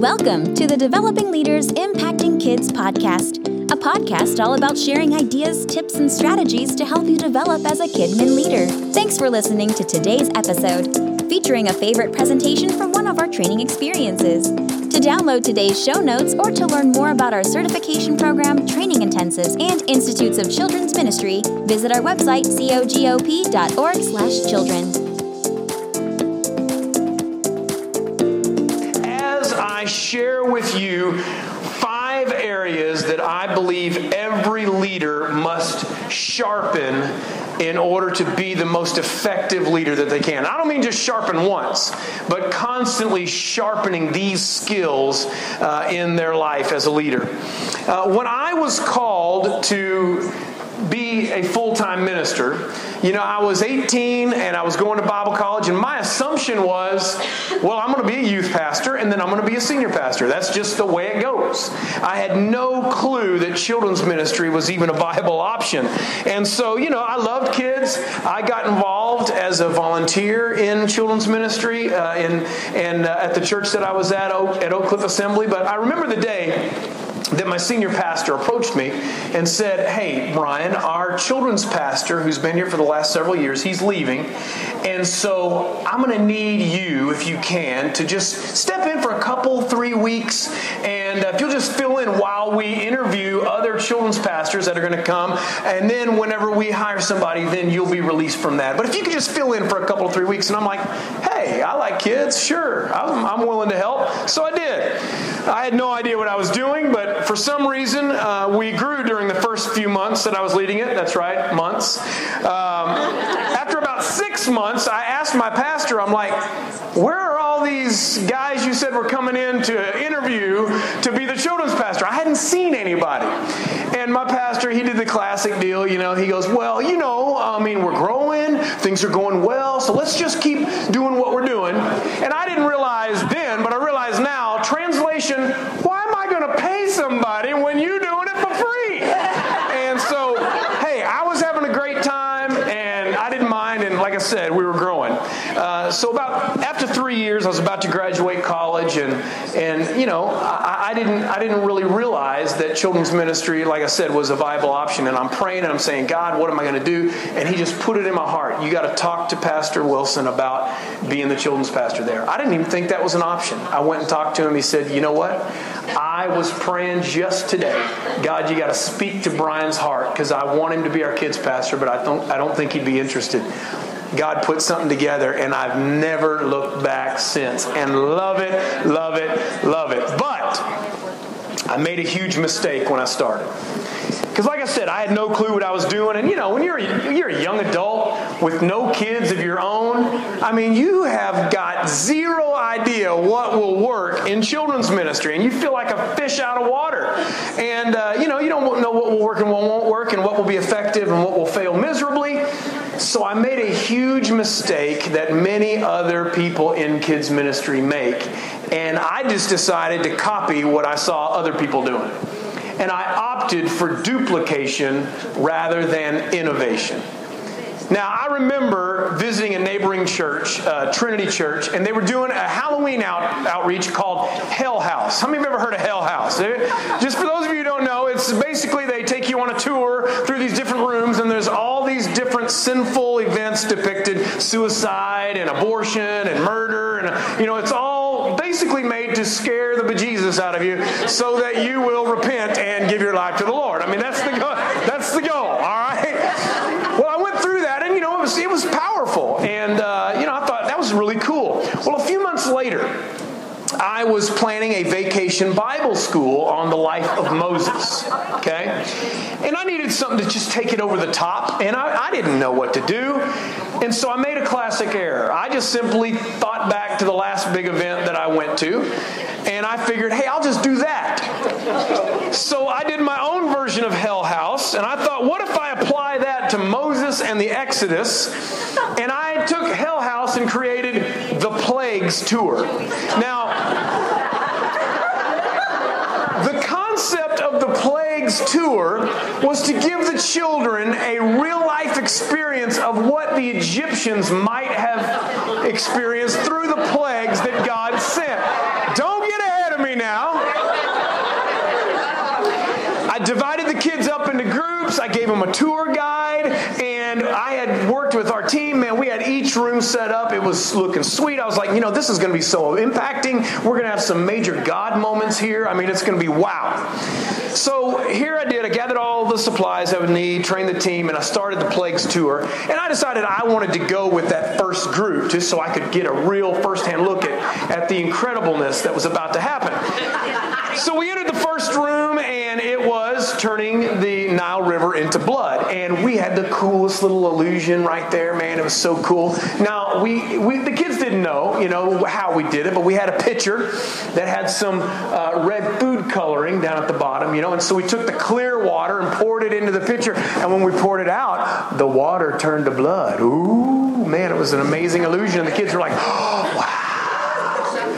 Welcome to the Developing Leaders Impacting Kids podcast, a podcast all about sharing ideas, tips, and strategies to help you develop as a Kidmin leader. Thanks for listening to today's episode, featuring a favorite presentation from one of our training experiences. To download today's show notes or to learn more about our certification program, training intensives, and Institutes of Children's Ministry, visit our website, cogop.org/children. five areas that I believe every leader must sharpen in order to be the most effective leader that they can. I don't mean just sharpen once, but constantly sharpening these skills uh, in their life as a leader. Uh, when I was called to be a full time minister, you know, I was 18 and I was going to Bible college, and my assumption was, well, I'm going to be a youth pastor and then I'm going to be a senior pastor. That's just the way it goes. I had no clue that children's ministry was even a viable option. And so, you know, I loved kids. I got involved as a volunteer in children's ministry uh, in, and uh, at the church that I was at, at Oak Cliff Assembly. But I remember the day that my senior pastor approached me and said, Hey, Brian, our children's pastor, who's been here for the last several years, he's leaving. And so I'm going to need you, if you can, to just step in for a couple, three weeks. And if you'll just fill in while we interview other children's pastors that are going to come. And then whenever we hire somebody, then you'll be released from that. But if you could just fill in for a couple, three weeks. And I'm like, Hey, I like kids. Sure. I'm, I'm willing to help. So I did. I had no idea what I was doing, but for some reason, uh, we grew during the first few months that I was leading it. That's right, months. Um, after about six months, I asked my pastor, I'm like, where are these guys you said were coming in to interview to be the children's pastor? I hadn't seen anybody. And my pastor, he did the classic deal, you know, he goes, well, you know, I mean, we're growing, things are going well, so let's just keep doing what we're doing. And I didn't realize then, but I realize now, translation, why am I going to pay somebody when you're doing it for free. And so, hey, I was having a great time and I didn't mind. And like I said, we were growing. So about after three years, I was about to graduate college, and and you know, I, I, didn't I didn't really realize that children's ministry, like I said, was a viable option. And I'm praying and I'm saying, God, what am I going to do? And He just put it in my heart. You got to talk to Pastor Wilson about being the children's pastor there. I didn't even think that was an option. I went and talked to him. He said, you know what? I was praying just today, God, you got to speak to Brian's heart because I want him to be our kids pastor, but I don't I don't think he'd be interested. God put something together, and I've never looked back since. And love it, love it, love it. But I made a huge mistake when I started. Because, like I said, I had no clue what I was doing. And, you know, when you're a, you're a young adult with no kids of your own, I mean, you have got zero idea what will work in children's ministry. And you feel like a fish out of water. And, uh, you know, you don't know what will work and what won't work and what will be effective and what will fail miserably. So I made a huge mistake that many other people in kids ministry make. And I just decided to copy what I saw other people doing. And I opted for duplication rather than innovation. Now, I remember visiting a neighboring church, uh, Trinity Church, and they were doing a Halloween out, outreach called Hell House. How many of you ever heard of Hell House? Just for those of you who don't know, it's basically they take you on a tour through these different rooms, and there's sinful events depicted suicide and abortion and murder. And, you know, it's all basically made to scare the bejesus out of you so that you will repent and give your life to the Lord. I mean, that's the, go- that's the goal, all right? Well, I went through that, and, you know, it was it was powerful, and uh, you know I thought that was really cool. Well, a few months later, I was planning a vacation Bible school on the life of Moses. Okay, and I needed something to just take it over the top, and I, I didn't know what to do, and so I made a classic error. I just simply thought back to the last big event that I went to, and I figured, hey, I'll just do that. So I did my own version of Hell House, and I thought, what if I apply that to Moses and the Exodus? And I took Hell House and created the Plagues Tour. Now, the concept of the Plagues Tour was to give the children a real life experience of what the Egyptians might have experienced through the plagues that God sent Don't get ahead of me now. I divided the kids up into groups. I gave them a tour guide, worked with our team. Man, we had each room set up. It was looking sweet. I was like, you know, this is going to be so impacting. We're going to have some major God moments here. I mean, it's going to be wow. So here I did. I gathered all the supplies I would need, trained the team, and I started the Plagues tour. And I decided I wanted to go with that first group just so I could get a real firsthand look at, at the incredibleness that was about to happen. So we entered the first room, and it was turning the Nile River into blood. And we had the coolest little illusion right there, man. It was so cool. Now, we, we the kids didn't know, you know, how we did it, but we had a pitcher that had some uh, red food coloring down at the bottom, you know. And so we took the clear water and poured it into the pitcher. And when we poured it out, the water turned to blood. Ooh, man, it was an amazing illusion. And the kids were like, oh, wow.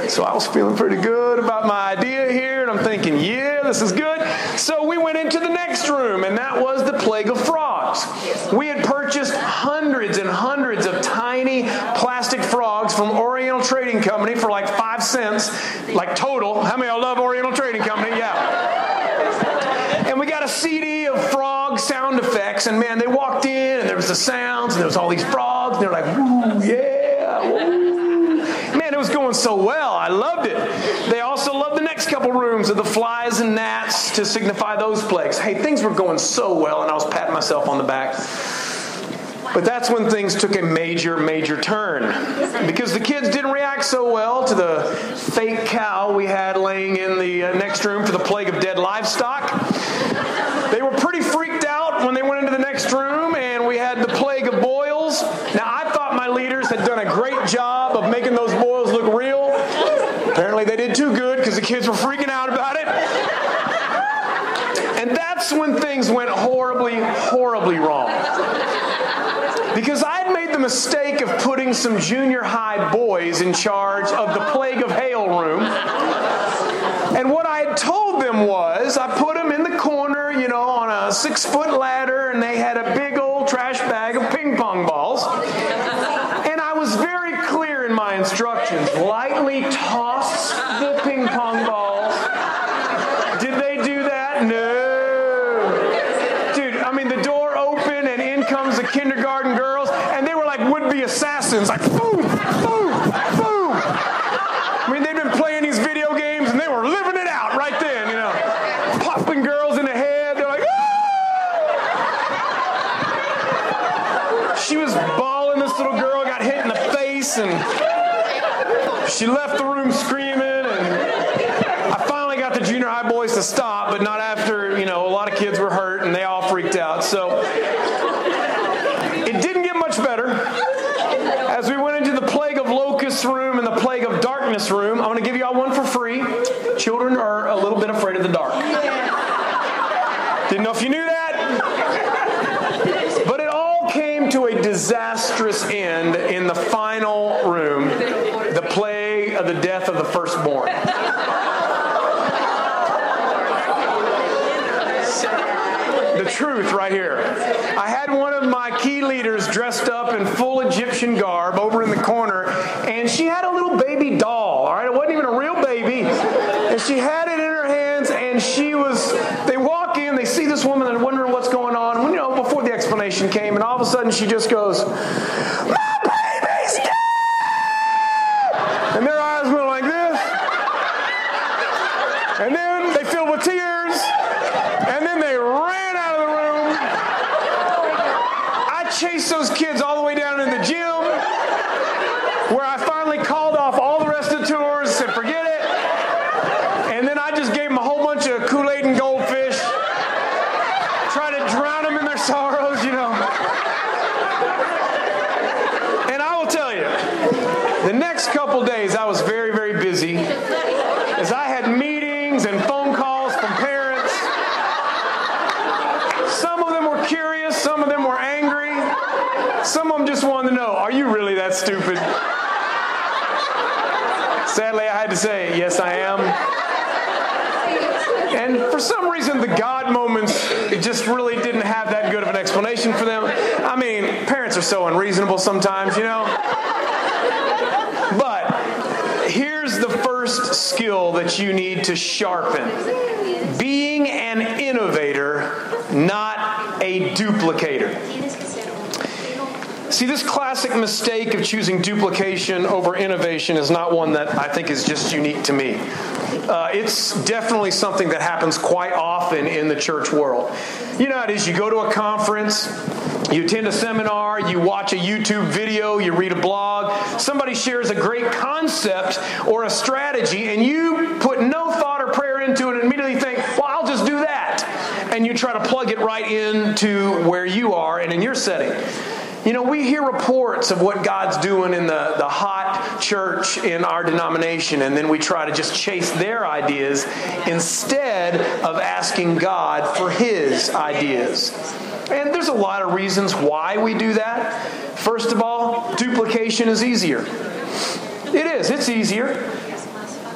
So I was feeling pretty good about my idea here, and I'm thinking, yeah, this is good. So we went into the next room, and that was the plague of frogs. We had purchased hundreds and hundreds of tiny plastic frogs from Oriental Trading Company for like five cents, like total. How many of y'all love Oriental Trading Company? Yeah. And we got a CD of frog sound effects, and man, they walked in, and there was the sounds, and there was all these frogs, and they're like, woo, yeah, so well. I loved it. They also loved the next couple rooms of the flies and gnats to signify those plagues. Hey, things were going so well, and I was patting myself on the back. But that's when things took a major, major turn. Because the kids didn't react so well to the fake cow we had laying in the uh, next room for the plague of dead livestock. They were pretty freaked out when they went into the next room, and we had the plague of boils. Now, I thought my leaders had done a great job of making those boils look real. Apparently, they did too good because the kids were freaking out about it. And that's when things went horribly, horribly wrong. Because I'd made the mistake of putting some junior high boys in charge of the Plague of Hail room. And what I had told them was I put them in the corner, you know, on a six foot ladder, and they had a big old trash bag of ping pong balls. And I was very clear in my instructions lightly toss the ping pong balls. Did they do that? No. Dude, I mean, the door opened, and in comes the kindergarten girls, and they were like would be assassins, like boom, boom, boom. I mean, they'd been playing these video games, and they were living it out right then, you know. Popping girls in the head. They're like, ah! She was bawling, this little girl got hit in the face, and she left the room screaming, and I finally got the junior high boys to stop, but not after, you know, a lot of kids were hurt, and they all freaked out. So it didn't get much better. As we went into the plague of locusts room and the plague of darkness room, I'm going to give you all one for free. Children are a little bit afraid of the dark. Didn't know if you knew that. But it all came to a disastrous end in the final room the plague of the death of the firstborn. the truth right here. I had one of my key leaders dressed up in full Egyptian garb over in the corner, and she had a little baby doll, all right? It wasn't even a real baby. And she had it in her hands, and she was, they walk in, they see this woman, and wondering what's going on. And, you know, before the explanation came, and all of a sudden she just goes, My baby's dead! And their eyes went like this. And then they filled with tears. And then they ran out of the room. I chased those kids all the way down in the gym, where I finally called off all the rest of the tours and said, forget it. And then I just gave them a whole bunch of Kool Aid and goldfish, try to drown them in their sorrows, you know. And I will tell you, the next couple days I was very, very busy as I had meetings and phone calls from parents. Some of them were curious, some of them were angry, some of them just wanted to know, are you really that stupid? Sadly, I had to say, yes, I am. And for some reason, the God moments just really didn't have that good of an explanation for them. I mean, parents are so unreasonable sometimes, you know? But here's the first that you need to sharpen being an innovator, not a duplicator. See, this classic mistake of choosing duplication over innovation is not one that I think is just unique to me. Uh, it's definitely something that happens quite often in the church world. You know it is you go to a conference, you attend a seminar, you watch a YouTube video, you read a blog, somebody shares a great concept or a strategy, and you put no thought or prayer into it and immediately think, well, I'll just do that. And you try to plug it right into where you are and in your setting. You know, we hear reports of what God's doing in the, the hot church in our denomination, and then we try to just chase their ideas instead of asking God for His ideas. And there's a lot of reasons why we do that. First of all, duplication is easier. It is, it's easier.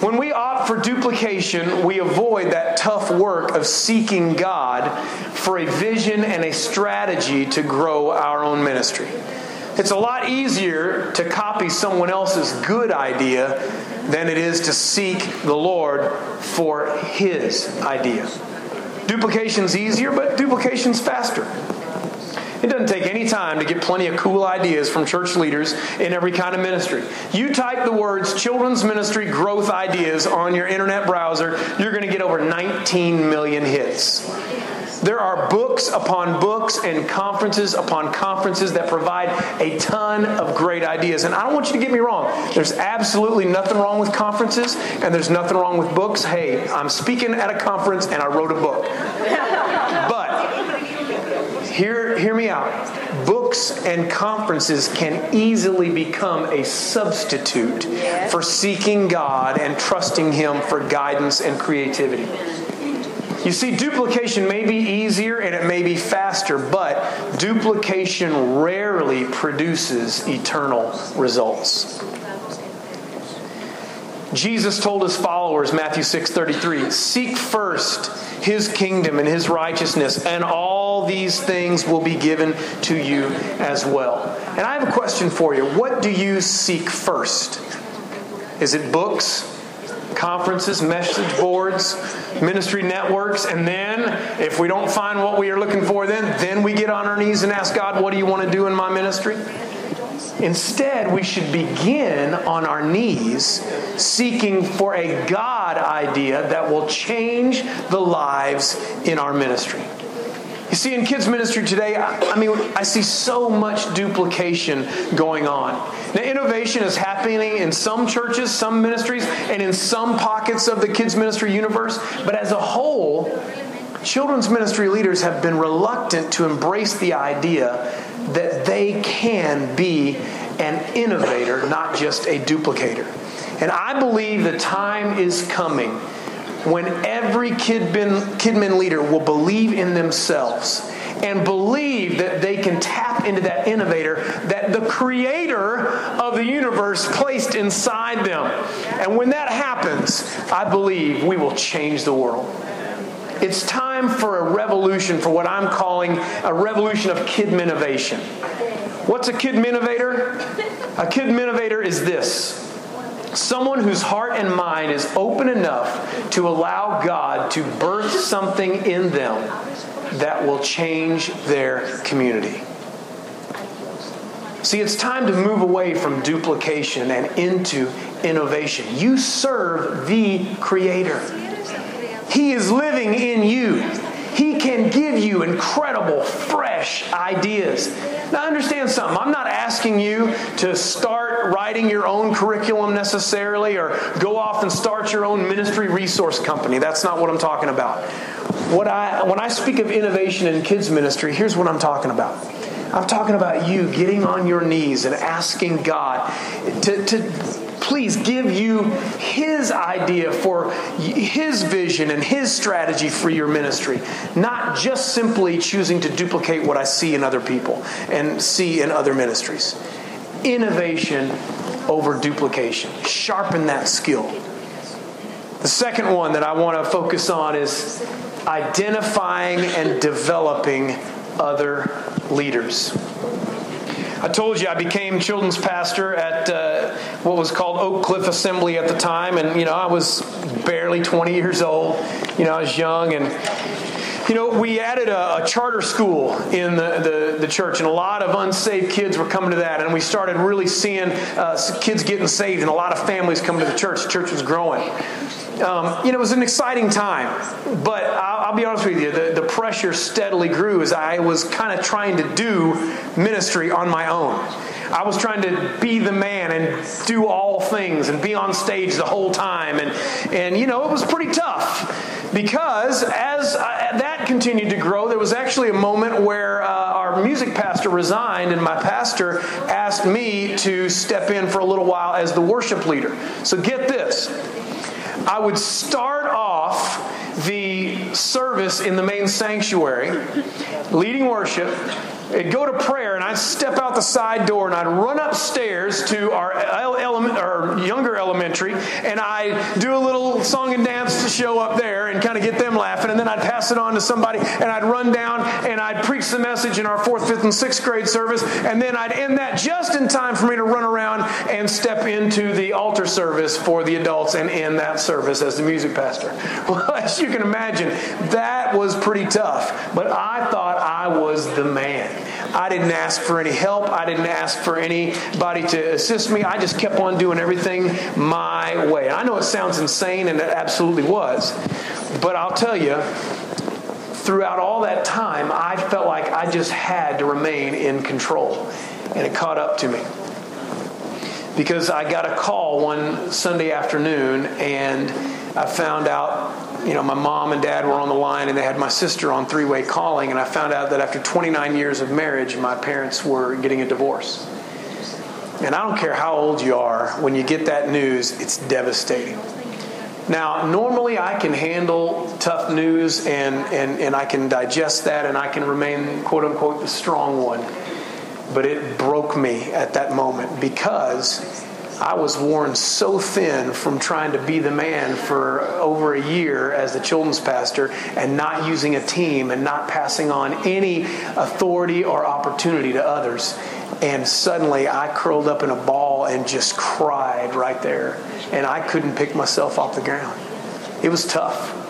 When we opt for duplication, we avoid that tough work of seeking God for a vision and a strategy to grow our own ministry. It's a lot easier to copy someone else's good idea than it is to seek the Lord for His idea. Duplication's easier, but duplication's faster. It doesn't take any time to get plenty of cool ideas from church leaders in every kind of ministry. You type the words children's ministry growth ideas on your internet browser, you're going to get over 19 million hits. There are books upon books and conferences upon conferences that provide a ton of great ideas. And I don't want you to get me wrong. There's absolutely nothing wrong with conferences and there's nothing wrong with books. Hey, I'm speaking at a conference and I wrote a book. Hear, hear me out. Books and conferences can easily become a substitute for seeking God and trusting Him for guidance and creativity. You see, duplication may be easier and it may be faster, but duplication rarely produces eternal results. Jesus told his followers, Matthew 6 33, seek first his kingdom and his righteousness, and all these things will be given to you as well. And I have a question for you. What do you seek first? Is it books? conferences, message boards, ministry networks, and then if we don't find what we are looking for, then then we get on our knees and ask God, "What do you want to do in my ministry?" Instead, we should begin on our knees seeking for a God idea that will change the lives in our ministry. You see, in kids' ministry today, I mean, I see so much duplication going on. Now, innovation is happening in some churches, some ministries, and in some pockets of the kids' ministry universe, but as a whole, children's ministry leaders have been reluctant to embrace the idea that they can be an innovator, not just a duplicator. And I believe the time is coming when every Kidman, Kidmin leader will believe in themselves and believe that they can tap into that innovator that the creator of the universe placed inside them. And when that happens, I believe we will change the world. It's time for a revolution, for what I'm calling a revolution of kid innovation. What's a kid innovator? A kid innovator is this Someone whose heart and mind is open enough to allow God to birth something in them that will change their community. See, it's time to move away from duplication and into innovation. You serve the Creator, He is living in you. He can give you incredible, fresh ideas. Now, understand something. I'm not asking you to start writing your own curriculum necessarily or go off and start your own ministry resource company. That's not what I'm talking about. What I, when I speak of innovation in kids' ministry, here's what I'm talking about. I'm talking about you getting on your knees and asking God to, to please give you His idea for His vision and His strategy for your ministry, not just simply choosing to duplicate what I see in other people and see in other ministries. Innovation over duplication. Sharpen that skill. The second one that I want to focus on is identifying and developing other leaders. I told you I became children's pastor at uh, what was called Oak Cliff Assembly at the time, and you know I was barely 20 years old. You know I was young, and you know, we added a, a, charter school in the, the, the, church, and a lot of unsaved kids were coming to that. And we started really seeing uh, kids getting saved, and a lot of families coming to the church. The church was growing. Um, you know, it was an exciting time, but I'll, I'll be honest with you, the, pressure steadily grew as I was kind of trying to do ministry on my own. I was trying to be the man and do all things and be on stage the whole time. And, and you know, it was pretty tough because as I, that continued to grow, there was actually a moment where uh, our music pastor resigned and my pastor asked me to step in for a little while as the worship leader. So get this. I would start off the service in the main sanctuary, leading worship, I'd go to prayer and I'd step out the side door and I'd run upstairs to our, element, our younger elementary and I'd do a little song and dance show up there and kind of get them laughing. And then I'd pass it on to somebody and I'd run down and I'd preach the message in our fourth, fifth, and sixth grade service. And then I'd end that just in time for me to run around and step into the altar service for the adults and end that service as the music pastor. Well, as you can imagine, that was pretty tough. But I thought I was the man. I didn't ask for any help. I didn't ask for anybody to assist me. I just kept on doing everything my way. I know it sounds insane, and it absolutely was. But I'll tell you, throughout all that time, I felt like I just had to remain in control. And it caught up to me. Because I got a call one Sunday afternoon, and I found out you know, my mom and dad were on the line and they had my sister on three way calling, and I found out that after 29 years of marriage, my parents were getting a divorce. And I don't care how old you are, when you get that news, it's devastating. Now, normally I can handle tough news and, and, and I can digest that and I can remain, quote unquote, the strong one. But it broke me at that moment because I was worn so thin from trying to be the man for over a year as the children's pastor and not using a team and not passing on any authority or opportunity to others. And suddenly I curled up in a ball and just cried right there. And I couldn't pick myself off the ground. It was tough.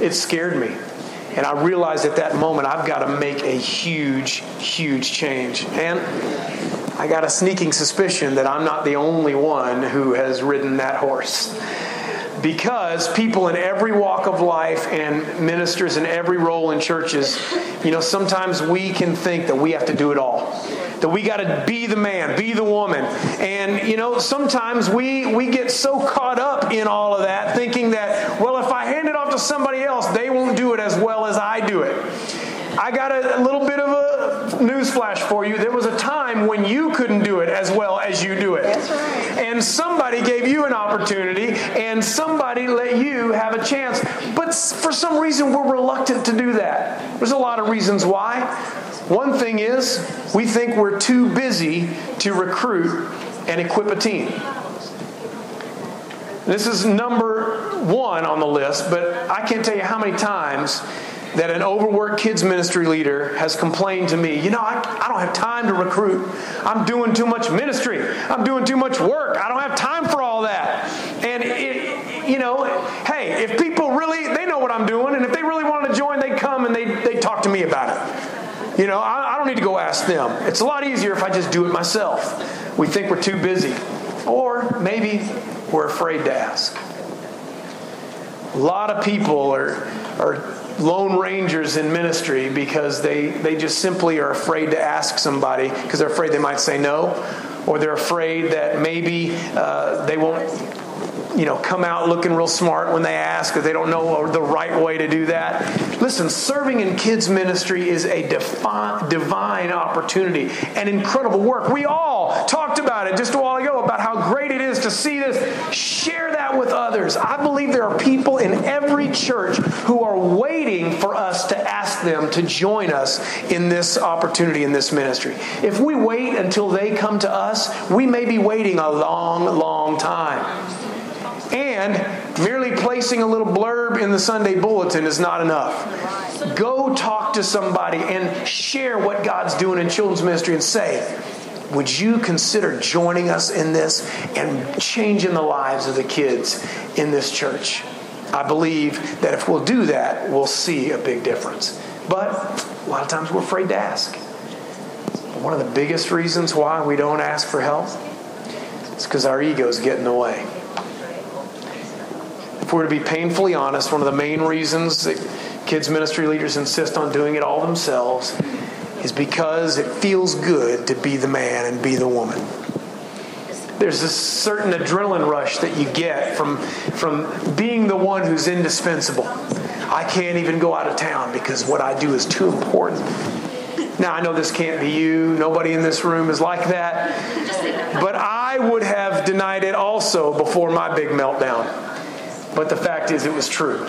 It scared me. And I realized at that moment I've got to make a huge, huge change. And I got a sneaking suspicion that I'm not the only one who has ridden that horse. Because people in every walk of life and ministers in every role in churches, you know, sometimes we can think that we have to do it all that we got to be the man, be the woman. And, you know, sometimes we, we get so caught up in all of that, thinking that, well, if I hand it off to somebody else, they won't do it as well as I do it. I got a, a little bit of a news flash for you. There was a time when you couldn't do it as well as you do it. That's right. And somebody gave you an opportunity and somebody let you have a chance. But for some reason, we're reluctant to do that. There's a lot of reasons why. One thing is, we think we're too busy to recruit and equip a team. This is number one on the list, but I can't tell you how many times that an overworked kids ministry leader has complained to me, you know, I, I don't have time to recruit. I'm doing too much ministry. I'm doing too much work. I don't have time for all that. And, it, you know, hey, if people really, they know what I'm doing, and if they really wanted to join, they come and they, they talk to me about it. You know, I, I don't need to go ask them. It's a lot easier if I just do it myself. We think we're too busy. Or maybe we're afraid to ask. A lot of people are, are lone rangers in ministry because they, they just simply are afraid to ask somebody because they're afraid they might say no, or they're afraid that maybe uh, they won't you know, come out looking real smart when they ask because they don't know the right way to do that. Listen, serving in kids ministry is a defi- divine opportunity and incredible work. We all talked about it just a while ago about how great it is to see this. Share that with others. I believe there are people in every church who are waiting for us to ask them to join us in this opportunity in this ministry. If we wait until they come to us, we may be waiting a long, long time. And merely placing a little blurb in the Sunday bulletin is not enough. Go talk to somebody and share what God's doing in children's ministry and say, would you consider joining us in this and changing the lives of the kids in this church? I believe that if we'll do that, we'll see a big difference. But a lot of times we're afraid to ask. One of the biggest reasons why we don't ask for help is because our egos get in the way. If we're to be painfully honest, one of the main reasons that kids' ministry leaders insist on doing it all themselves is because it feels good to be the man and be the woman. There's a certain adrenaline rush that you get from, from being the one who's indispensable. I can't even go out of town because what I do is too important. Now, I know this can't be you. Nobody in this room is like that. But I would have denied it also before my big meltdown. But the fact is, it was true.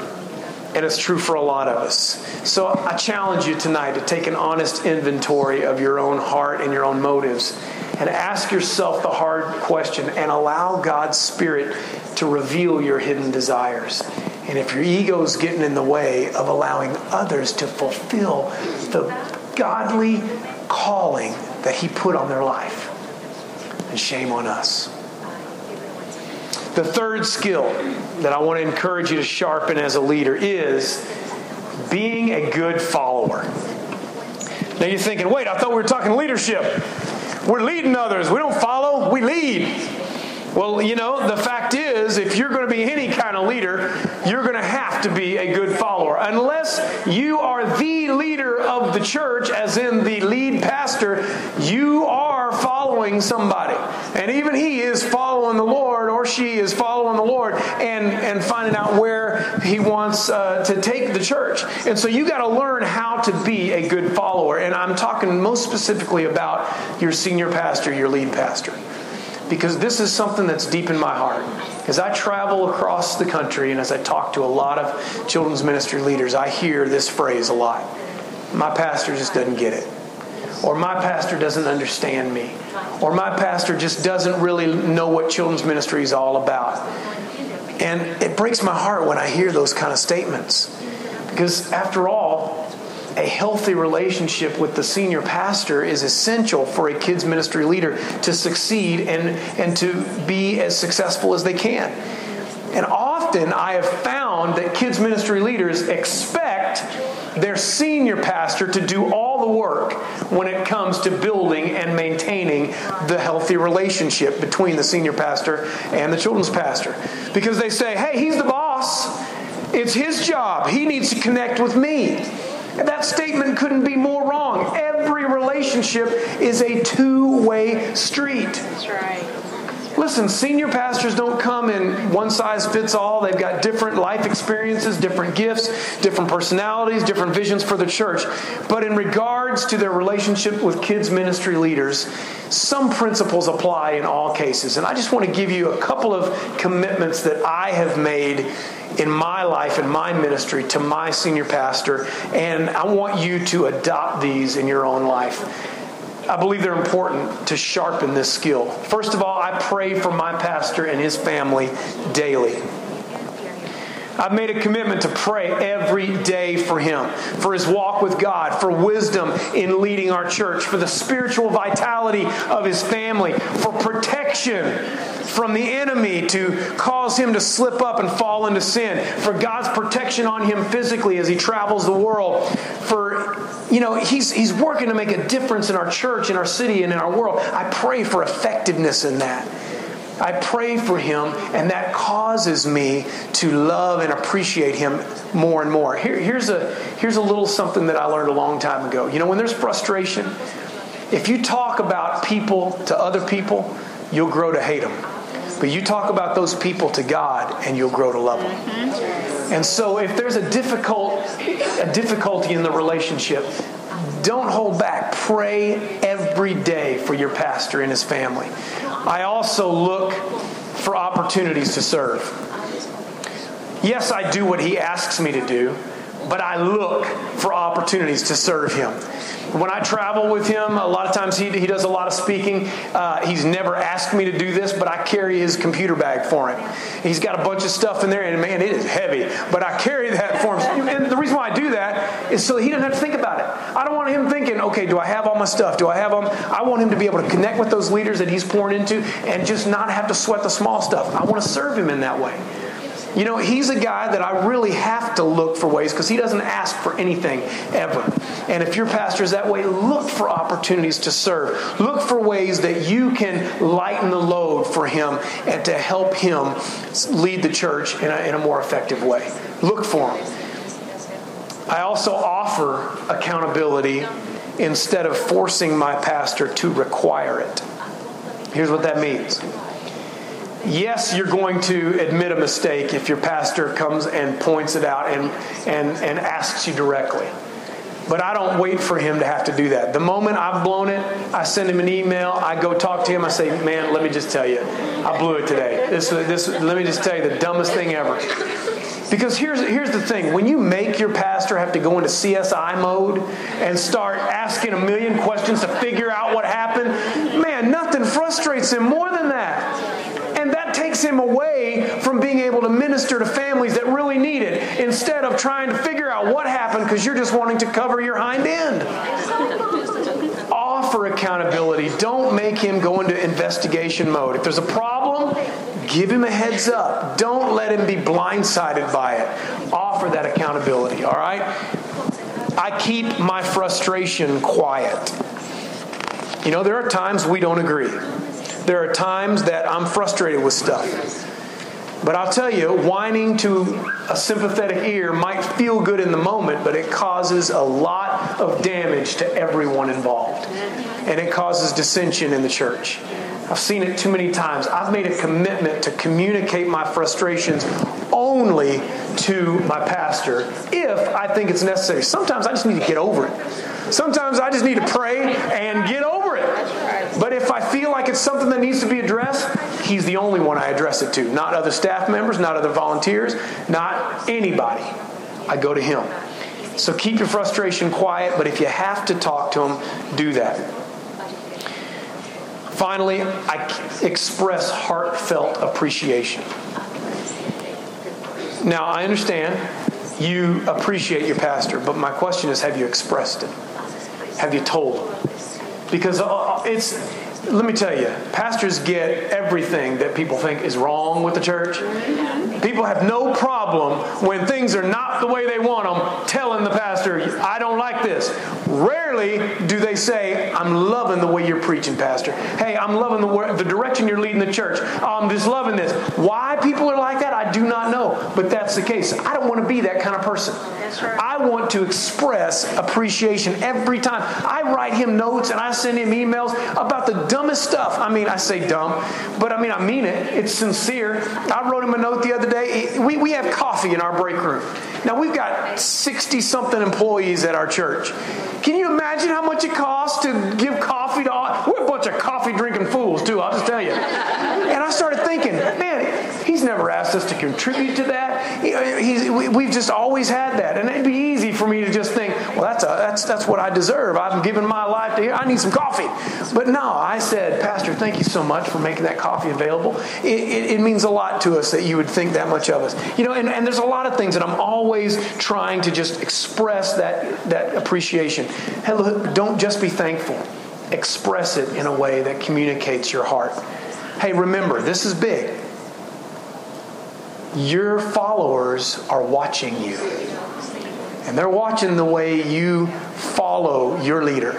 And it's true for a lot of us. So I challenge you tonight to take an honest inventory of your own heart and your own motives and ask yourself the hard question and allow God's Spirit to reveal your hidden desires. And if your ego is getting in the way of allowing others to fulfill the godly calling that He put on their life, then shame on us. The third skill that I want to encourage you to sharpen as a leader is being a good follower. Now you're thinking, wait, I thought we were talking leadership. We're leading others. We don't follow, we lead. Well, you know, the fact is, if you're going to be any kind of leader, you're going to have to be a good follower. Unless you are the leader of the church, as in the lead pastor, you are following somebody. And even he is following the Lord, or she is following the Lord, and, and finding out where he wants uh, to take the church. And so you got to learn how to be a good follower. And I'm talking most specifically about your senior pastor, your lead pastor because this is something that's deep in my heart. As I travel across the country and as I talk to a lot of children's ministry leaders, I hear this phrase a lot. My pastor just doesn't get it. Or my pastor doesn't understand me. Or my pastor just doesn't really know what children's ministry is all about. And it breaks my heart when I hear those kind of statements. Because after all, a healthy relationship with the senior pastor is essential for a kids ministry leader to succeed and, and to be as successful as they can. And often I have found that kids ministry leaders expect their senior pastor to do all the work when it comes to building and maintaining the healthy relationship between the senior pastor and the children's pastor. Because they say, hey, he's the boss. It's his job. He needs to connect with me. That statement couldn't be more wrong. Every relationship is a two way street. That's right. Listen, senior pastors don't come in one size fits all. They've got different life experiences, different gifts, different personalities, different visions for the church. But in regards to their relationship with kids' ministry leaders, some principles apply in all cases. And I just want to give you a couple of commitments that I have made in my life and my ministry to my senior pastor, and I want you to adopt these in your own life. I believe they're important to sharpen this skill. First of all, I pray for my pastor and his family daily. I've made a commitment to pray every day for him, for his walk with God, for wisdom in leading our church, for the spiritual vitality of his family, for protection from the enemy to cause him to slip up and fall into sin, for God's protection on him physically as he travels the world, for you know, he's he's working to make a difference in our church, in our city, and in our world. I pray for effectiveness in that. I pray for him, and that causes me to love and appreciate him more and more. Here, here's, a, here's a little something that I learned a long time ago. You know, when there's frustration, if you talk about people to other people, you'll grow to hate them. But you talk about those people to God, and you'll grow to love them. Mm-hmm. And so, if there's a difficult a difficulty in the relationship, don't hold back. Pray every day for your pastor and his family. I also look for opportunities to serve. Yes, I do what he asks me to do, but I look for opportunities to serve Him. When I travel with him, a lot of times he, he does a lot of speaking. Uh, he's never asked me to do this, but I carry his computer bag for him. He's got a bunch of stuff in there, and man, it is heavy. But I carry that for him. And the reason why I do that is so he doesn't have to think about it. I don't want him thinking, okay, do I have all my stuff? Do I have them? I want him to be able to connect with those leaders that he's pouring into and just not have to sweat the small stuff. I want to serve him in that way. You know, he's a guy that I really have to look for ways because he doesn't ask for anything ever. And if your pastor is that way, look for opportunities to serve. Look for ways that you can lighten the load for him and to help him lead the church in a, in a more effective way. Look for him. I also offer accountability instead of forcing my pastor to require it. Here's what that means yes, you're going to admit a mistake if your pastor comes and points it out and, and, and asks you directly. But I don't wait for him to have to do that. The moment I've blown it, I send him an email. I go talk to him. I say, "Man, let me just tell you, I blew it today. This, this, let me just tell you the dumbest thing ever." Because here's here's the thing: when you make your pastor have to go into CSI mode and start asking a million questions to figure out what happened, man, nothing frustrates him more than that takes him away from being able to minister to families that really need it instead of trying to figure out what happened because you're just wanting to cover your hind end. Offer accountability. Don't make him go into investigation mode. If there's a problem, give him a heads up. Don't let him be blindsided by it. Offer that accountability, all right? I keep my frustration quiet. You know, there are times we don't agree. There are times that I'm frustrated with stuff. But I'll tell you, whining to a sympathetic ear might feel good in the moment, but it causes a lot of damage to everyone involved. And it causes dissension in the church. I've seen it too many times. I've made a commitment to communicate my frustrations only to my pastor if I think it's necessary. Sometimes I just need to get over it. Sometimes I just need to pray and get over it. But if I feel like it's something that needs to be addressed, he's the only one I address it to. Not other staff members, not other volunteers, not anybody. I go to him. So keep your frustration quiet, but if you have to talk to him, do that. Finally, I express heartfelt appreciation. Now, I understand you appreciate your pastor, but my question is have you expressed it? Have you told him? Because uh, it's let me tell you, pastors get everything that people think is wrong with the church. People have no problem when things are not the way they want them telling the pastor, I don't like this. Rarely do they say, I'm loving the way you're preaching, Pastor. Hey, I'm loving the, the direction you're leading the church. I'm just loving this. Why people are like that, I do not know. But that's the case. I don't want to be that kind of person. Right. I want to express appreciation every time. I write him notes and I send him emails about the dumbest stuff. I mean, I say dumb, but I mean, I mean it. It's sincere. I wrote him a note the other We, we have coffee in our break room. Now, we've got 60 something employees at our church. Can you imagine how much it costs to give coffee to all? We're a bunch of coffee drinking fools, too, I'll just tell you. And I started thinking, man, he's never asked us to contribute to that. Uh, he's, we've just always had that. And it'd be easy for me to just think, well, that's, a, that's, that's what I deserve. I've given my life to here. I need some coffee. But no, I said, Pastor, thank you so much for making that coffee available. It, it, it means a lot to us that you would think that much of us. You know, and, and there's a lot of things that I'm always trying to just express that, that appreciation. Hey, look, don't just be thankful. Express it in a way that communicates your heart. Hey, remember, this is big. Your followers are watching you. And they're watching the way you follow your leader.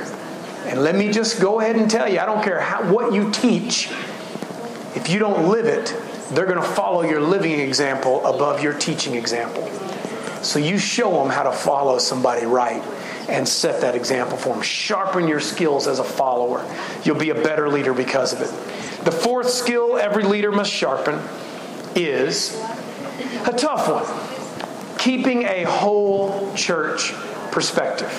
And let me just go ahead and tell you I don't care how, what you teach, if you don't live it, they're going to follow your living example above your teaching example. So you show them how to follow somebody right and set that example for them. Sharpen your skills as a follower. You'll be a better leader because of it. The fourth skill every leader must sharpen is a tough one keeping a whole church perspective.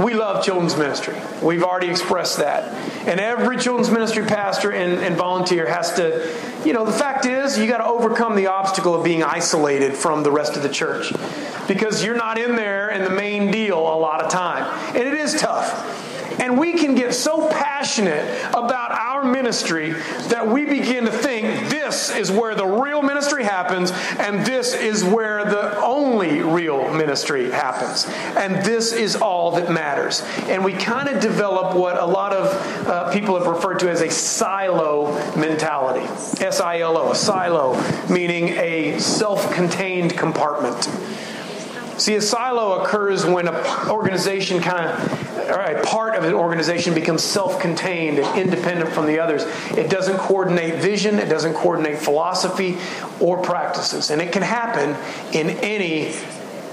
We love children's ministry. We've already expressed that. And every children's ministry pastor and, and volunteer has to, you know, the fact is, you got to overcome the obstacle of being isolated from the rest of the church because you're not in there in the main deal a lot of time. And it is tough. And we can get so passionate about our ministry that we begin to think this is where the real ministry happens, and this is where the only real ministry happens. And this is all that matters. And we kind of develop what a lot of uh, people have referred to as a silo mentality S I L O, a silo, meaning a self contained compartment. See, a silo occurs when an organization kind of, or a part of an organization becomes self contained and independent from the others. It doesn't coordinate vision, it doesn't coordinate philosophy or practices. And it can happen in any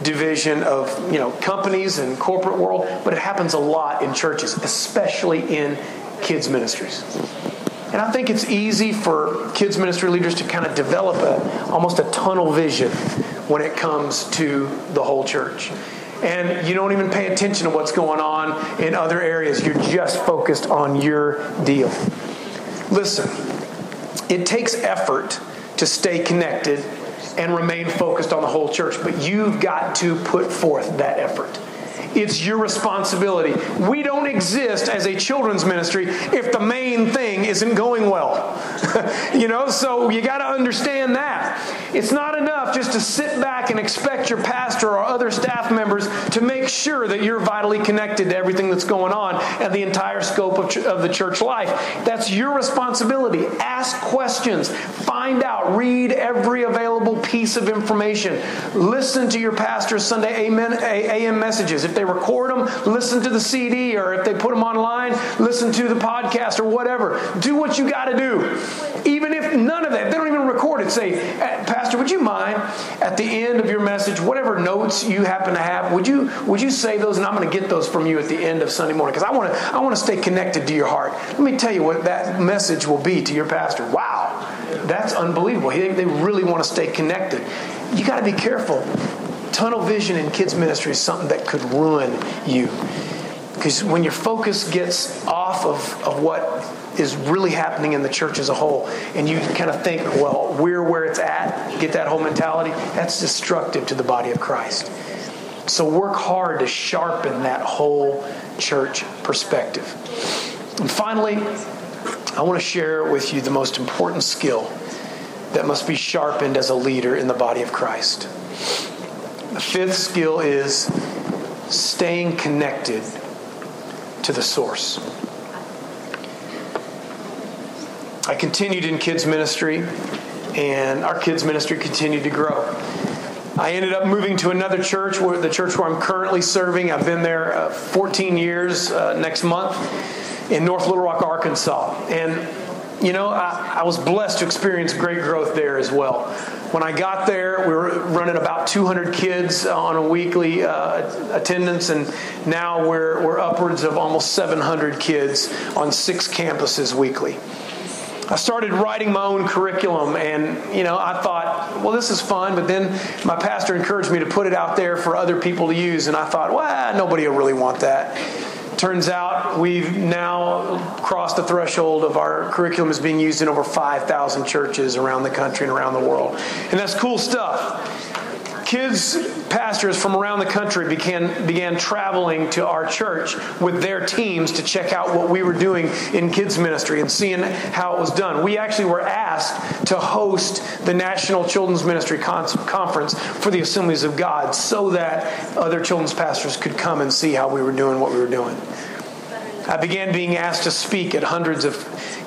division of you know companies and corporate world but it happens a lot in churches especially in kids ministries and i think it's easy for kids ministry leaders to kind of develop a almost a tunnel vision when it comes to the whole church. And you don't even pay attention to what's going on in other areas. You're just focused on your deal. Listen, it takes effort to stay connected and remain focused on the whole church, but you've got to put forth that effort. It's your responsibility. We don't exist as a children's ministry if the main thing isn't going well. you know, so you got to understand that. It's not enough just to sit back and expect your pastor or other staff members to make sure that you're vitally connected to everything that's going on and the entire scope of, ch- of the church life. That's your responsibility. Ask questions, find out, read every available piece of information, listen to your pastor's Sunday AM messages. If they record them, listen to the CD, or if they put them online, listen to the podcast or whatever. Do what you got to do. Even if none of that, they don't even record it. Say, Pastor, would you mind at the end of your message, whatever notes you happen to have, would you would you say those? And I'm going to get those from you at the end of Sunday morning because I want to I want to stay connected to your heart. Let me tell you what that message will be to your pastor. Wow, that's unbelievable. They, they really want to stay connected. You got to be careful tunnel vision in kids ministry is something that could ruin you because when your focus gets off of, of what is really happening in the church as a whole and you kind of think well we're where it's at get that whole mentality that's destructive to the body of christ so work hard to sharpen that whole church perspective and finally i want to share with you the most important skill that must be sharpened as a leader in the body of christ the fifth skill is staying connected to the source. I continued in kids' ministry, and our kids' ministry continued to grow. I ended up moving to another church, where, the church where I'm currently serving. I've been there uh, 14 years uh, next month in North Little Rock, Arkansas. And, you know, I, I was blessed to experience great growth there as well. When I got there, we were running about 200 kids on a weekly uh, attendance, and now we're, we're upwards of almost 700 kids on six campuses weekly. I started writing my own curriculum, and you know, I thought, well, this is fun. But then my pastor encouraged me to put it out there for other people to use, and I thought, well, ah, nobody will really want that. Turns out we've now crossed the threshold of our curriculum is being used in over 5,000 churches around the country and around the world. And that's cool stuff kids pastors from around the country began began traveling to our church with their teams to check out what we were doing in kids ministry and seeing how it was done. We actually were asked to host the National Children's Ministry Con- Conference for the Assemblies of God so that other children's pastors could come and see how we were doing what we were doing. I began being asked to speak at hundreds of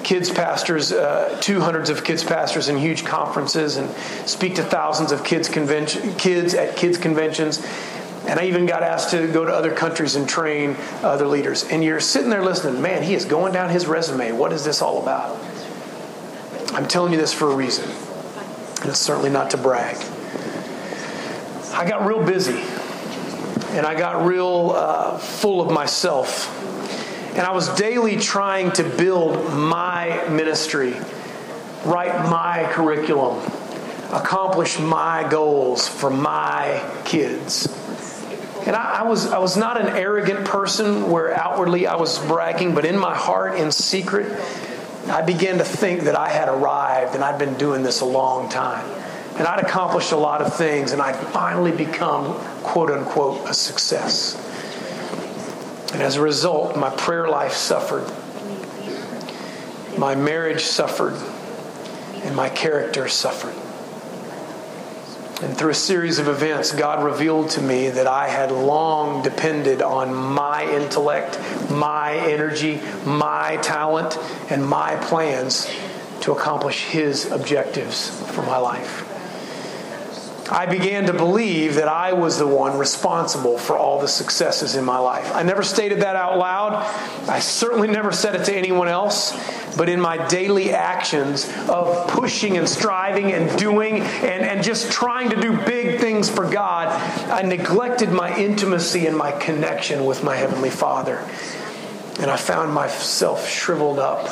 kids pastors, uh, of kids pastors in huge conferences, and speak to thousands of kids convention, kids at kids conventions. And I even got asked to go to other countries and train other leaders. And you're sitting there listening, man, he is going down his resume. What is this all about? I'm telling you this for a reason. And it's certainly not to brag. I got real busy and I got real uh, full of myself and I was daily trying to build my ministry, write my curriculum, accomplish my goals for my kids. And I, I, was, I was not an arrogant person where outwardly I was bragging, but in my heart, in secret, I began to think that I had arrived and I'd been doing this a long time. And I'd accomplished a lot of things and I'd finally become, quote unquote, a success. And as a result, my prayer life suffered, my marriage suffered, and my character suffered. And through a series of events, God revealed to me that I had long depended on my intellect, my energy, my talent, and my plans to accomplish His objectives for my life. I began to believe that I was the one responsible for all the successes in my life. I never stated that out loud. I certainly never said it to anyone else. But in my daily actions of pushing and striving and doing and, and just trying to do big things for God, I neglected my intimacy and my connection with my Heavenly Father. And I found myself shriveled up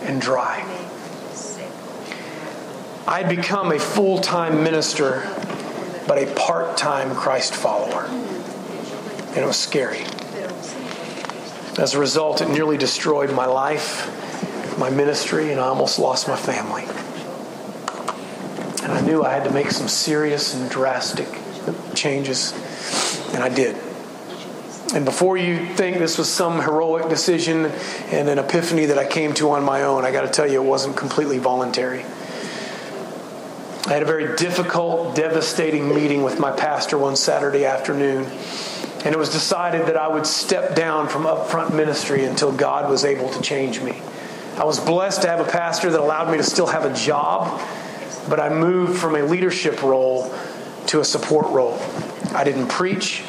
and dry. I'd become a full time minister, but a part time Christ follower. And it was scary. As a result, it nearly destroyed my life, my ministry, and I almost lost my family. And I knew I had to make some serious and drastic changes, and I did. And before you think this was some heroic decision and an epiphany that I came to on my own, I got to tell you, it wasn't completely voluntary. I had a very difficult, devastating meeting with my pastor one Saturday afternoon. And it was decided that I would step down from upfront ministry until God was able to change me. I was blessed to have a pastor that allowed me to still have a job, but I moved from a leadership role to a support role. I didn't preach,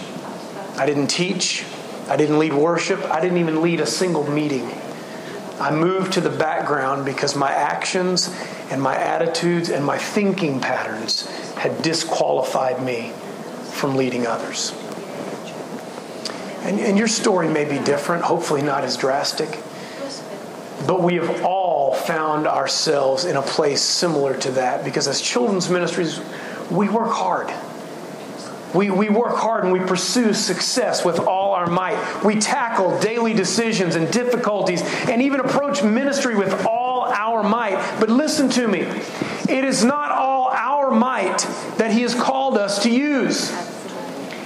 I didn't teach, I didn't lead worship, I didn't even lead a single meeting. I moved to the background because my actions and my attitudes and my thinking patterns had disqualified me from leading others. And, and your story may be different, hopefully not as drastic. But we have all found ourselves in a place similar to that because as children's ministries, we work hard. We, we work hard and we pursue success with all our might. We tackle daily decisions and difficulties and even approach ministry with all our might. But listen to me it is not all our might that He has called us to use.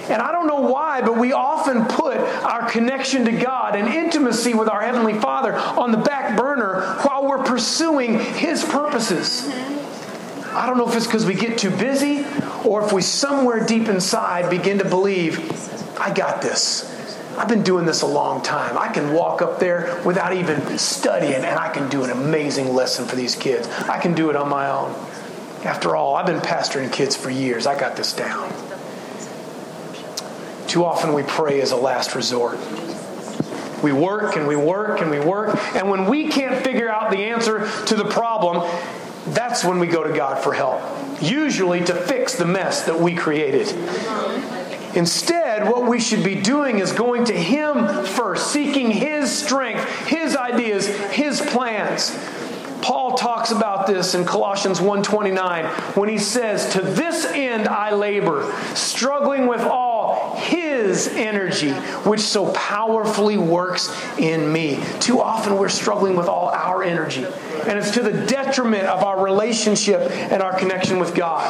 And I don't know why, but we often put our connection to God and intimacy with our Heavenly Father on the back burner while we're pursuing His purposes. I don't know if it's because we get too busy or if we somewhere deep inside begin to believe, I got this. I've been doing this a long time. I can walk up there without even studying and I can do an amazing lesson for these kids. I can do it on my own. After all, I've been pastoring kids for years. I got this down. Too often we pray as a last resort. We work and we work and we work, and when we can't figure out the answer to the problem, that's when we go to God for help, usually to fix the mess that we created. Instead, what we should be doing is going to Him first, seeking His strength, His ideas, His plans. Paul talks about this in Colossians 1:29 when he says, "To this end I labor, struggling with all his energy which so powerfully works in me." Too often we're struggling with all our energy, and it's to the detriment of our relationship and our connection with God.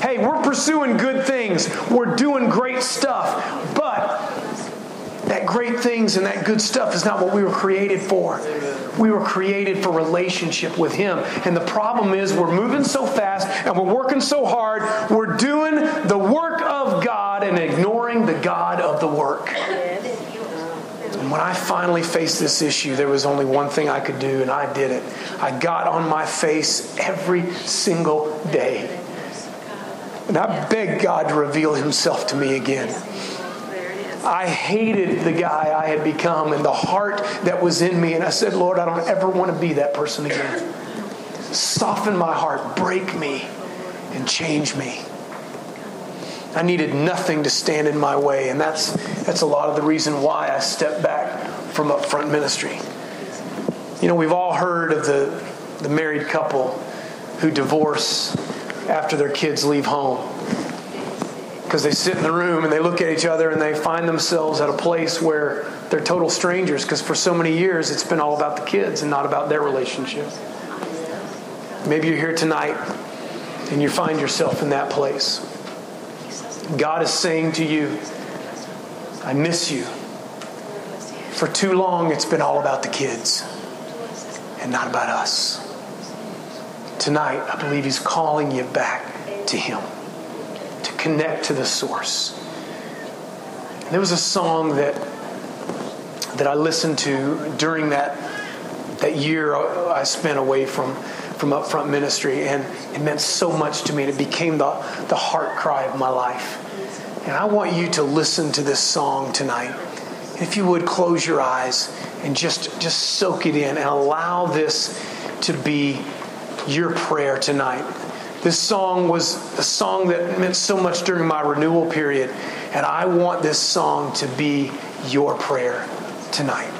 Hey, we're pursuing good things. We're doing great stuff, but that great things and that good stuff is not what we were created for. We were created for relationship with Him. And the problem is, we're moving so fast and we're working so hard. We're doing the work of God and ignoring the God of the work. And when I finally faced this issue, there was only one thing I could do, and I did it. I got on my face every single day. And I begged God to reveal Himself to me again. I hated the guy I had become and the heart that was in me. And I said, Lord, I don't ever want to be that person again. Soften my heart, break me, and change me. I needed nothing to stand in my way, and that's, that's a lot of the reason why I stepped back from upfront ministry. You know, we've all heard of the, the married couple who divorce after their kids leave home. Because they sit in the room and they look at each other and they find themselves at a place where they're total strangers because for so many years it's been all about the kids and not about their relationship. Maybe you're here tonight and you find yourself in that place. God is saying to you, I miss you. For too long, it's been all about the kids and not about us. Tonight, I believe He's calling you back to Him connect to the source. There was a song that that I listened to during that that year I spent away from from upfront ministry, and it meant so much to me. And it became the the heart cry of my life. And I want you to listen to this song tonight. If you would close your eyes and just just soak it in and allow this to be your prayer tonight. This song was a song that meant so much during my renewal period, and I want this song to be your prayer tonight.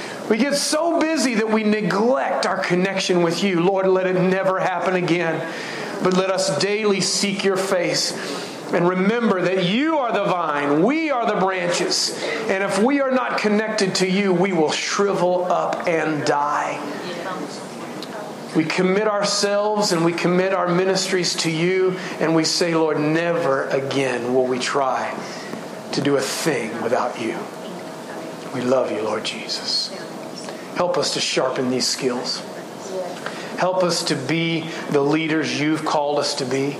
We get so busy that we neglect our connection with you. Lord, let it never happen again. But let us daily seek your face and remember that you are the vine, we are the branches. And if we are not connected to you, we will shrivel up and die. We commit ourselves and we commit our ministries to you, and we say, Lord, never again will we try to do a thing without you. We love you, Lord Jesus. Help us to sharpen these skills. Help us to be the leaders you've called us to be.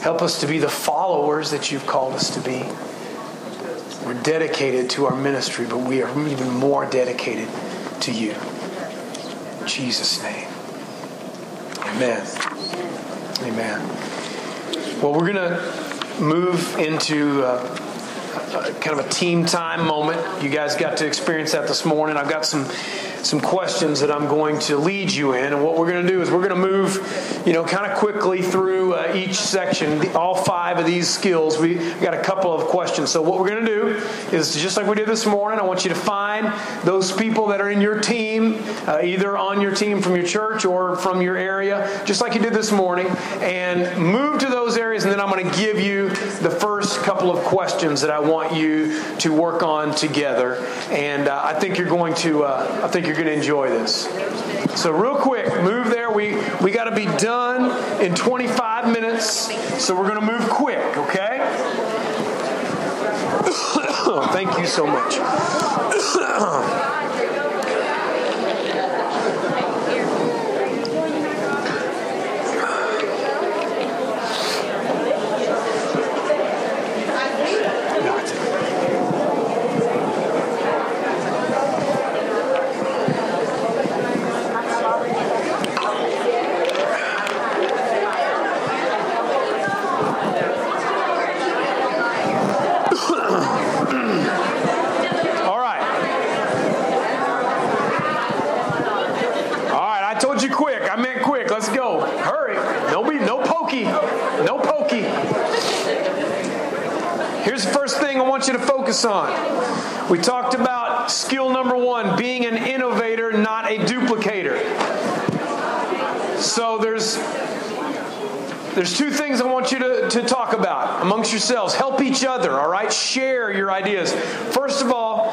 Help us to be the followers that you've called us to be. We're dedicated to our ministry, but we are even more dedicated to you. In Jesus' name. Amen. Amen. Well, we're going to move into uh, kind of a team time moment. You guys got to experience that this morning. I've got some some questions that I'm going to lead you in. And what we're going to do is we're going to move, you know, kind of quickly through uh, each section, all five of these skills. We got a couple of questions. So what we're going to do is just like we did this morning, I want you to find those people that are in your team, uh, either on your team from your church or from your area, just like you did this morning, and move to those areas. And then I'm going to give you the first couple of questions that I want you to work on together. And uh, I think you're going to, uh, I think you're you're going to enjoy this. So, real quick, move there. We, we got to be done in 25 minutes. So, we're going to move quick, okay? Thank you so much. focus on. We talked about skill number one being an innovator, not a duplicator. So there's there's two things I want you to, to talk about amongst yourselves. Help each other, all right? Share your ideas. First of all,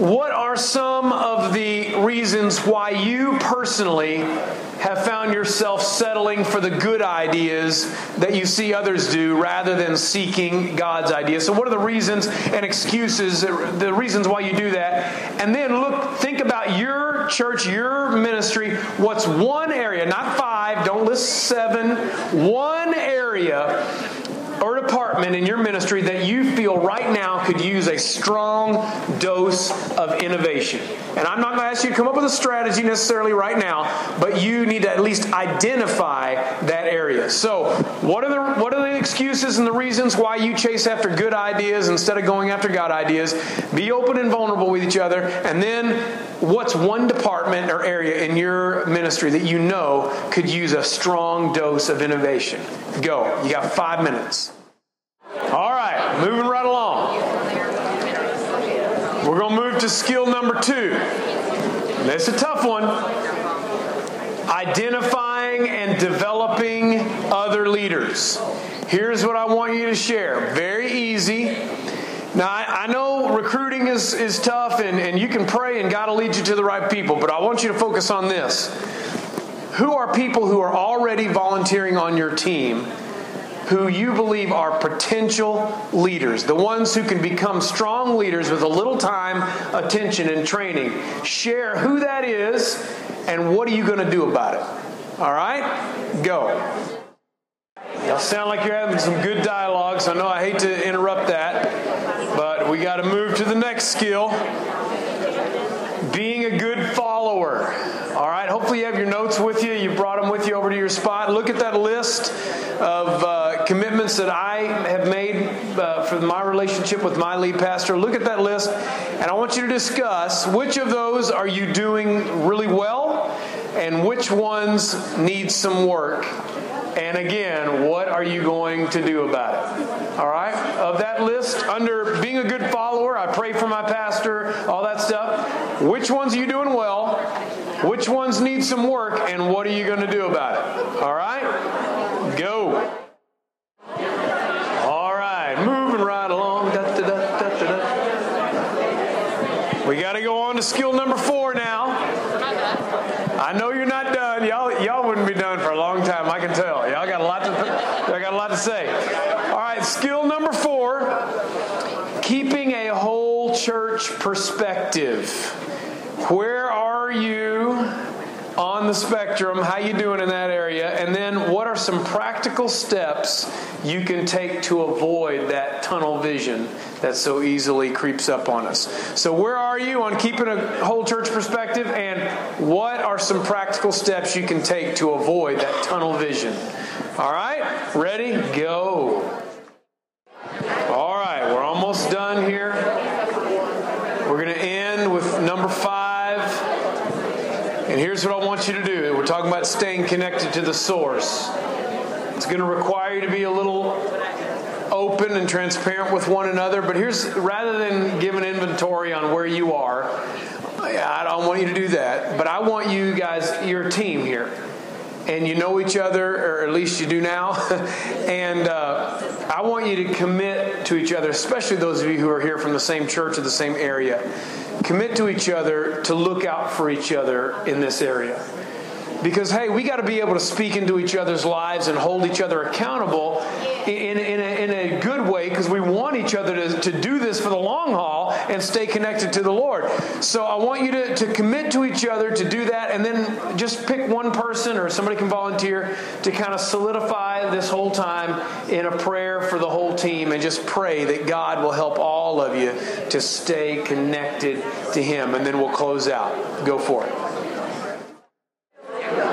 what are some of the reasons why you personally have found yourself settling for the good ideas that you see others do rather than seeking God's ideas. So, what are the reasons and excuses, the reasons why you do that? And then look, think about your church, your ministry. What's one area, not five, don't list seven, one area department in your ministry that you feel right now could use a strong dose of innovation. And I'm not going to ask you to come up with a strategy necessarily right now, but you need to at least identify that area. So, what are the what are the excuses and the reasons why you chase after good ideas instead of going after God ideas? Be open and vulnerable with each other, and then what's one department or area in your ministry that you know could use a strong dose of innovation? Go. You got 5 minutes. All right, moving right along. We're going to move to skill number two. That's a tough one. Identifying and developing other leaders. Here's what I want you to share. Very easy. Now, I, I know recruiting is, is tough and, and you can pray and God will lead you to the right people, but I want you to focus on this. Who are people who are already volunteering on your team who you believe are potential leaders, the ones who can become strong leaders with a little time, attention, and training. Share who that is and what are you going to do about it. All right? Go. Y'all sound like you're having some good dialogue, so I know I hate to interrupt that, but we got to move to the next skill being a good follower. All right, hopefully you have your notes with you. You brought them with you over to your spot. Look at that list of. Uh, commitments that I have made uh, for my relationship with my lead pastor. Look at that list, and I want you to discuss which of those are you doing really well and which ones need some work. And again, what are you going to do about it? All right? Of that list, under being a good follower, I pray for my pastor, all that stuff. Which ones are you doing well? Which ones need some work? And what are you going to do about it? All right? Go. All right, moving right along. Da, da, da, we got to go on to skill number four now. I know you're not done. Y'all, y'all wouldn't be done for a long time. I can tell. Y'all got a lot to, y'all got a lot to say. All right, skill number four: keeping a whole church perspective. Where are you on the spectrum, how you doing in that area? And then what are some practical steps you can take to avoid that tunnel vision that so easily creeps up on us? So where are you on keeping a whole church perspective and what are some practical steps you can take to avoid that tunnel vision? All right? Ready? Go. All right, we're almost done here. We're going to end with number 5 and here's what I want you to do. We're talking about staying connected to the source. It's going to require you to be a little open and transparent with one another. But here's rather than give an inventory on where you are, I don't want you to do that. But I want you guys, your team here, and you know each other, or at least you do now. and uh, I want you to commit to each other, especially those of you who are here from the same church or the same area commit to each other to look out for each other in this area. Because, hey, we got to be able to speak into each other's lives and hold each other accountable in, in, a, in a good way because we want each other to, to do this for the long haul and stay connected to the Lord. So I want you to, to commit to each other to do that and then just pick one person or somebody can volunteer to kind of solidify this whole time in a prayer for the whole team and just pray that God will help all of you to stay connected to Him. And then we'll close out. Go for it.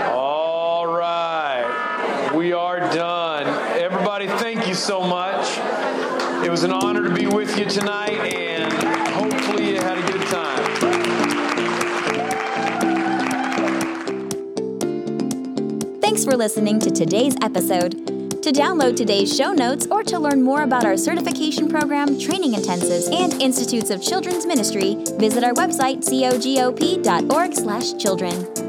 All right. We are done everybody, thank you so much. It was an honor to be with you tonight, Thanks for listening to today's episode. To download today's show notes or to learn more about our certification program, training intensives, and Institutes of Children's Ministry, visit our website cogop.org/children.